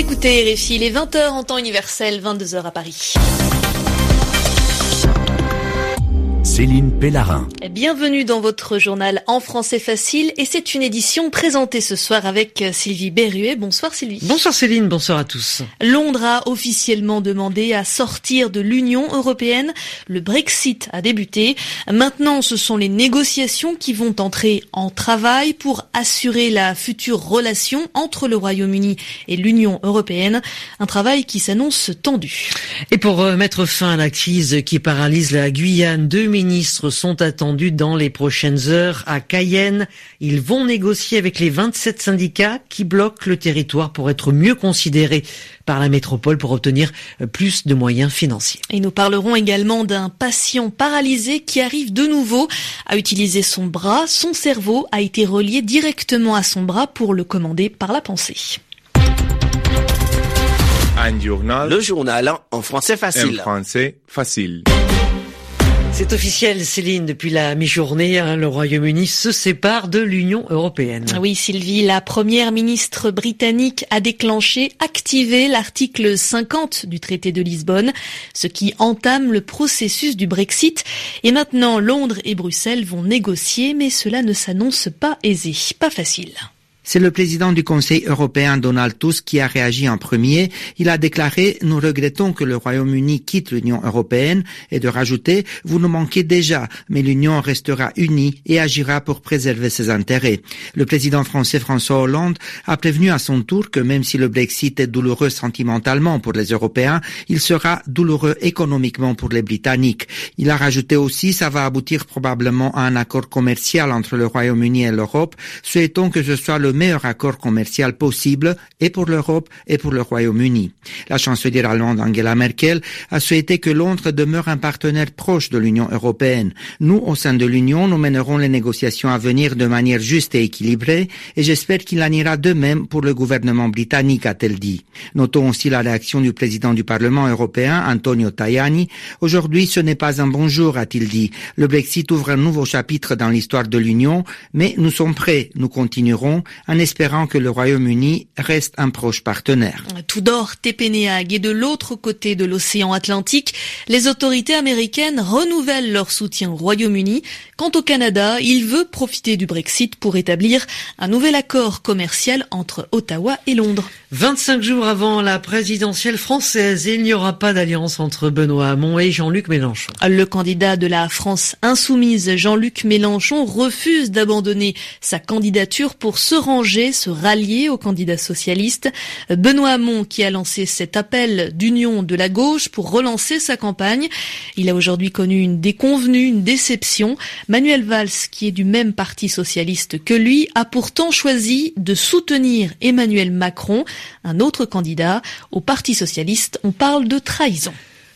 écoutez RFI, il est 20h en temps universel, 22h à Paris. Céline Pellarin. Bienvenue dans votre journal en français facile et c'est une édition présentée ce soir avec Sylvie Berruet. Bonsoir Sylvie. Bonsoir Céline, bonsoir à tous. Londres a officiellement demandé à sortir de l'Union européenne. Le Brexit a débuté. Maintenant, ce sont les négociations qui vont entrer en travail pour assurer la future relation entre le Royaume-Uni et l'Union européenne. Un travail qui s'annonce tendu. Et pour euh, mettre fin à la crise qui paralyse la Guyane, deux ministres sont attendus dans les prochaines heures à Cayenne. Ils vont négocier avec les 27 syndicats qui bloquent le territoire pour être mieux considérés par la métropole pour obtenir plus de moyens financiers. Et nous parlerons également d'un patient paralysé qui arrive de nouveau à utiliser son bras. Son cerveau a été relié directement à son bras pour le commander par la pensée. Un journal. Le journal en français facile. En français facile. C'est officiel, Céline, depuis la mi-journée, hein, le Royaume-Uni se sépare de l'Union européenne. Oui, Sylvie, la première ministre britannique a déclenché, activé l'article 50 du traité de Lisbonne, ce qui entame le processus du Brexit. Et maintenant, Londres et Bruxelles vont négocier, mais cela ne s'annonce pas aisé, pas facile. C'est le président du Conseil européen Donald Tusk qui a réagi en premier. Il a déclaré « Nous regrettons que le Royaume-Uni quitte l'Union européenne » et de rajouter « Vous nous manquez déjà, mais l'Union restera unie et agira pour préserver ses intérêts ». Le président français François Hollande a prévenu à son tour que même si le Brexit est douloureux sentimentalement pour les Européens, il sera douloureux économiquement pour les Britanniques. Il a rajouté aussi « Ça va aboutir probablement à un accord commercial entre le Royaume-Uni et l'Europe. Souhaitons que ce soit le meilleur accord commercial possible et pour l'Europe et pour le Royaume-Uni. La chancelière allemande Angela Merkel a souhaité que Londres demeure un partenaire proche de l'Union européenne. Nous, au sein de l'Union, nous mènerons les négociations à venir de manière juste et équilibrée et j'espère qu'il en ira de même pour le gouvernement britannique, a-t-elle dit. Notons aussi la réaction du président du Parlement européen, Antonio Tajani. Aujourd'hui, ce n'est pas un bonjour, a-t-il dit. Le Brexit ouvre un nouveau chapitre dans l'histoire de l'Union, mais nous sommes prêts, nous continuerons en espérant que le Royaume-Uni reste un proche partenaire. Tout d'or, Tepeneag et de l'autre côté de l'océan Atlantique, les autorités américaines renouvellent leur soutien au Royaume-Uni. Quant au Canada, il veut profiter du Brexit pour établir un nouvel accord commercial entre Ottawa et Londres. 25 jours avant la présidentielle française, il n'y aura pas d'alliance entre Benoît Hamon et Jean-Luc Mélenchon. Le candidat de la France insoumise, Jean-Luc Mélenchon, refuse d'abandonner sa candidature pour se rendre se rallier au candidat socialiste. Benoît Hamon qui a lancé cet appel d'union de la gauche pour relancer sa campagne. Il a aujourd'hui connu une déconvenue, une déception. Manuel Valls, qui est du même parti socialiste que lui, a pourtant choisi de soutenir Emmanuel Macron, un autre candidat. Au parti socialiste, on parle de trahison.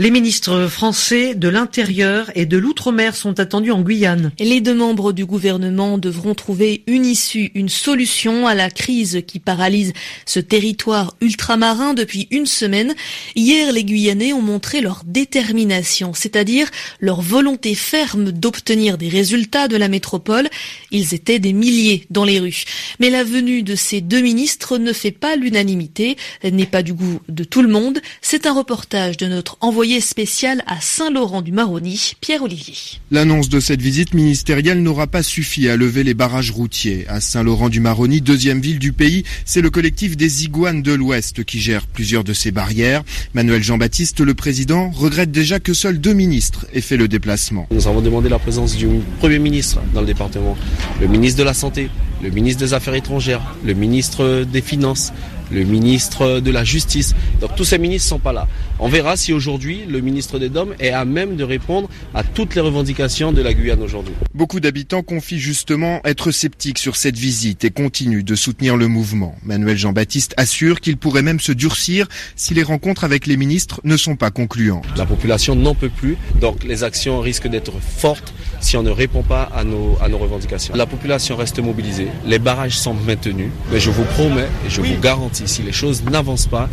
Les ministres français de l'Intérieur et de l'Outre-mer sont attendus en Guyane. Les deux membres du gouvernement devront trouver une issue, une solution à la crise qui paralyse ce territoire ultramarin depuis une semaine. Hier, les Guyanais ont montré leur détermination, c'est-à-dire leur volonté ferme d'obtenir des résultats de la métropole. Ils étaient des milliers dans les rues. Mais la venue de ces deux ministres ne fait pas l'unanimité, n'est pas du goût de tout le monde. C'est un reportage de notre envoyé spécial à Saint-Laurent-du-Maroni, Pierre-Olivier. L'annonce de cette visite ministérielle n'aura pas suffi à lever les barrages routiers. À Saint-Laurent-du-Maroni, deuxième ville du pays, c'est le collectif des Iguanes de l'Ouest qui gère plusieurs de ces barrières. Manuel Jean-Baptiste, le président, regrette déjà que seuls deux ministres aient fait le déplacement. Nous avons demandé la présence du Premier ministre dans le département, le ministre de la Santé, le ministre des Affaires étrangères, le ministre des Finances, le ministre de la Justice. Donc tous ces ministres sont pas là. On verra si aujourd'hui le ministre des Dômes est à même de répondre à toutes les revendications de la Guyane aujourd'hui. Beaucoup d'habitants confient justement être sceptiques sur cette visite et continuent de soutenir le mouvement. Manuel Jean-Baptiste assure qu'il pourrait même se durcir si les rencontres avec les ministres ne sont pas concluantes. La population n'en peut plus, donc les actions risquent d'être fortes si on ne répond pas à nos, à nos revendications. La population reste mobilisée, les barrages sont maintenus, mais je vous promets et je vous garantis, si les choses n'avancent pas,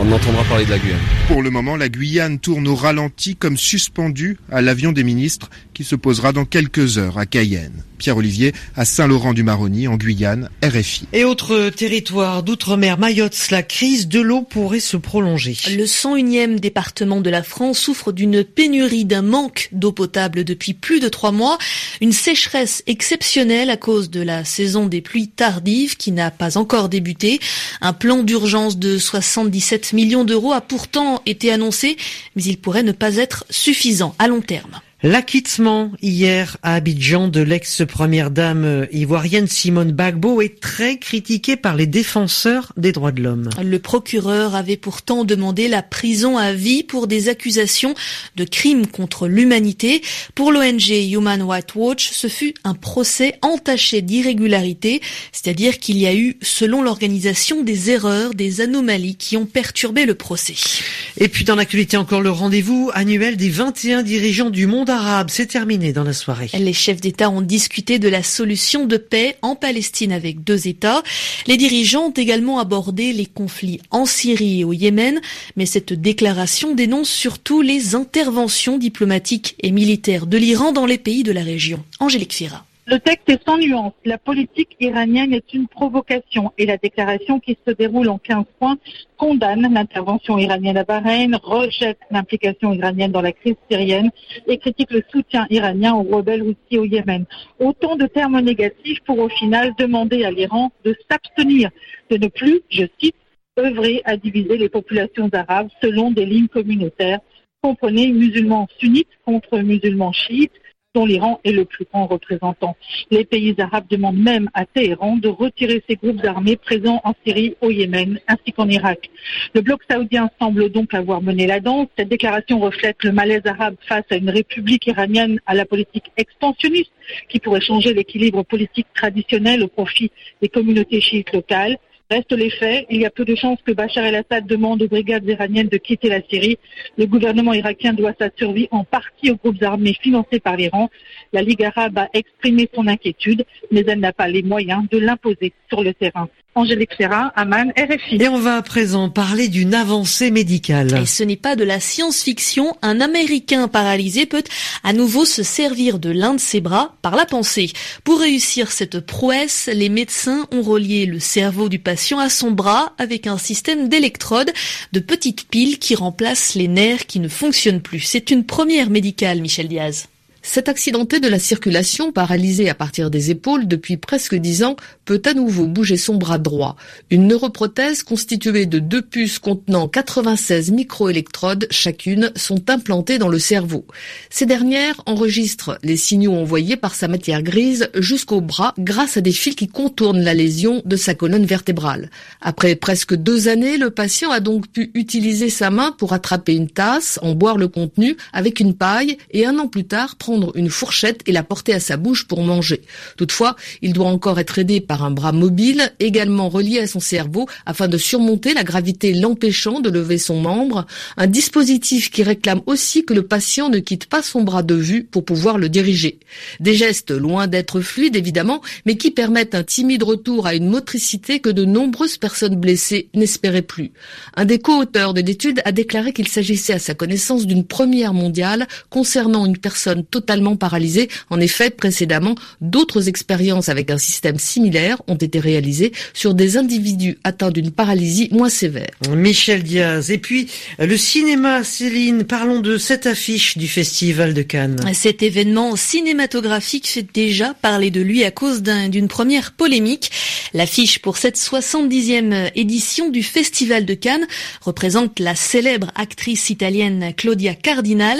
on entendra parler de la Guyane. Pour le moment, la Guyane tourne au ralenti comme suspendue à l'avion des ministres qui se posera dans quelques heures à Cayenne. Pierre-Olivier à Saint-Laurent-du-Maroni en Guyane, RFI. Et autre territoire d'outre-mer, Mayotte, la crise de l'eau pourrait se prolonger. Le 101e département de la France souffre d'une pénurie, d'un manque d'eau potable depuis plus de trois mois. Une sécheresse exceptionnelle à cause de la saison des pluies tardives qui n'a pas encore débuté. Un plan d'urgence de 77 millions d'euros a pourtant été annoncé, mais il pourrait ne pas être suffisant à long terme. L'acquittement hier à Abidjan de l'ex-première dame ivoirienne Simone Bagbo est très critiqué par les défenseurs des droits de l'homme. Le procureur avait pourtant demandé la prison à vie pour des accusations de crimes contre l'humanité. Pour l'ONG Human Rights Watch, ce fut un procès entaché d'irrégularités, c'est-à-dire qu'il y a eu, selon l'organisation, des erreurs, des anomalies qui ont perturbé le procès. Et puis dans l'actualité encore le rendez-vous annuel des 21 dirigeants du monde arabe. C'est terminé dans la soirée. Les chefs d'État ont discuté de la solution de paix en Palestine avec deux États. Les dirigeants ont également abordé les conflits en Syrie et au Yémen, mais cette déclaration dénonce surtout les interventions diplomatiques et militaires de l'Iran dans les pays de la région. Angélique Fira. Le texte est sans nuance. La politique iranienne est une provocation et la déclaration qui se déroule en 15 points condamne l'intervention iranienne à Bahreïn, rejette l'implication iranienne dans la crise syrienne et critique le soutien iranien aux rebelles aussi au Yémen. Autant de termes négatifs pour au final demander à l'Iran de s'abstenir, de ne plus, je cite, œuvrer à diviser les populations arabes selon des lignes communautaires. Comprenez musulmans sunnites contre musulmans chiites, dont l'Iran est le plus grand représentant. Les pays arabes demandent même à Téhéran de retirer ses groupes armés présents en Syrie, au Yémen, ainsi qu'en Irak. Le bloc saoudien semble donc avoir mené la danse. Cette déclaration reflète le malaise arabe face à une république iranienne à la politique expansionniste qui pourrait changer l'équilibre politique traditionnel au profit des communautés chiites locales. Reste les faits. Il y a peu de chances que Bachar el-Assad demande aux brigades iraniennes de quitter la Syrie. Le gouvernement irakien doit sa survie en partie aux groupes armés financés par l'Iran. La Ligue arabe a exprimé son inquiétude, mais elle n'a pas les moyens de l'imposer sur le terrain. Angélique Ferrat, Aman, RFI. Et on va à présent parler d'une avancée médicale. Et ce n'est pas de la science-fiction. Un Américain paralysé peut à nouveau se servir de l'un de ses bras par la pensée. Pour réussir cette prouesse, les médecins ont relié le cerveau du patient à son bras avec un système d'électrodes, de petites piles qui remplacent les nerfs qui ne fonctionnent plus. C'est une première médicale, Michel Diaz. Cet accidenté de la circulation, paralysé à partir des épaules depuis presque dix ans, peut à nouveau bouger son bras droit. Une neuroprothèse constituée de deux puces contenant 96 microélectrodes chacune sont implantées dans le cerveau. Ces dernières enregistrent les signaux envoyés par sa matière grise jusqu'au bras grâce à des fils qui contournent la lésion de sa colonne vertébrale. Après presque deux années, le patient a donc pu utiliser sa main pour attraper une tasse, en boire le contenu avec une paille et un an plus tard prendre une fourchette et la porter à sa bouche pour manger. Toutefois, il doit encore être aidé par un bras mobile, également relié à son cerveau, afin de surmonter la gravité l'empêchant de lever son membre, un dispositif qui réclame aussi que le patient ne quitte pas son bras de vue pour pouvoir le diriger. Des gestes loin d'être fluides évidemment, mais qui permettent un timide retour à une motricité que de nombreuses personnes blessées n'espéraient plus. Un des co-auteurs de l'étude a déclaré qu'il s'agissait à sa connaissance d'une première mondiale concernant une personne totalement paralysée. En effet, précédemment, d'autres expériences avec un système similaire ont été réalisées sur des individus atteints d'une paralysie moins sévère. Michel Diaz. Et puis, le cinéma, Céline, parlons de cette affiche du Festival de Cannes. Cet événement cinématographique fait déjà parler de lui à cause d'une première polémique. L'affiche pour cette 70e édition du Festival de Cannes représente la célèbre actrice italienne Claudia Cardinal.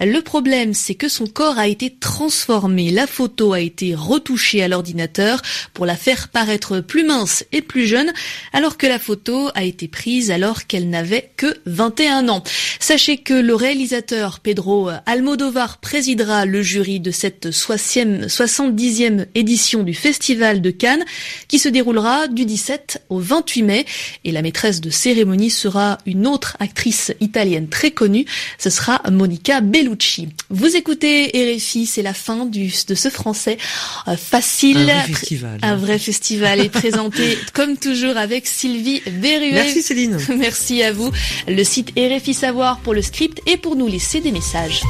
Le problème, c'est que son corps a été transformé. La photo a été retouchée à l'ordinateur pour la faire paraître plus mince et plus jeune, alors que la photo a été prise alors qu'elle n'avait que 21 ans. Sachez que le réalisateur Pedro Almodovar présidera le jury de cette 70e édition du Festival de Cannes qui se déroulera du 17 au 28 mai et la maîtresse de cérémonie sera une autre actrice italienne très connue, ce sera Monica Bellucci. Vous écoutez RFI, c'est la fin du, de ce français euh, facile. Un vrai festival. Un vrai festival est présenté comme toujours avec Sylvie Berruet. Merci Céline. Merci à vous. Le site RFI Savoir pour le script et pour nous laisser des messages.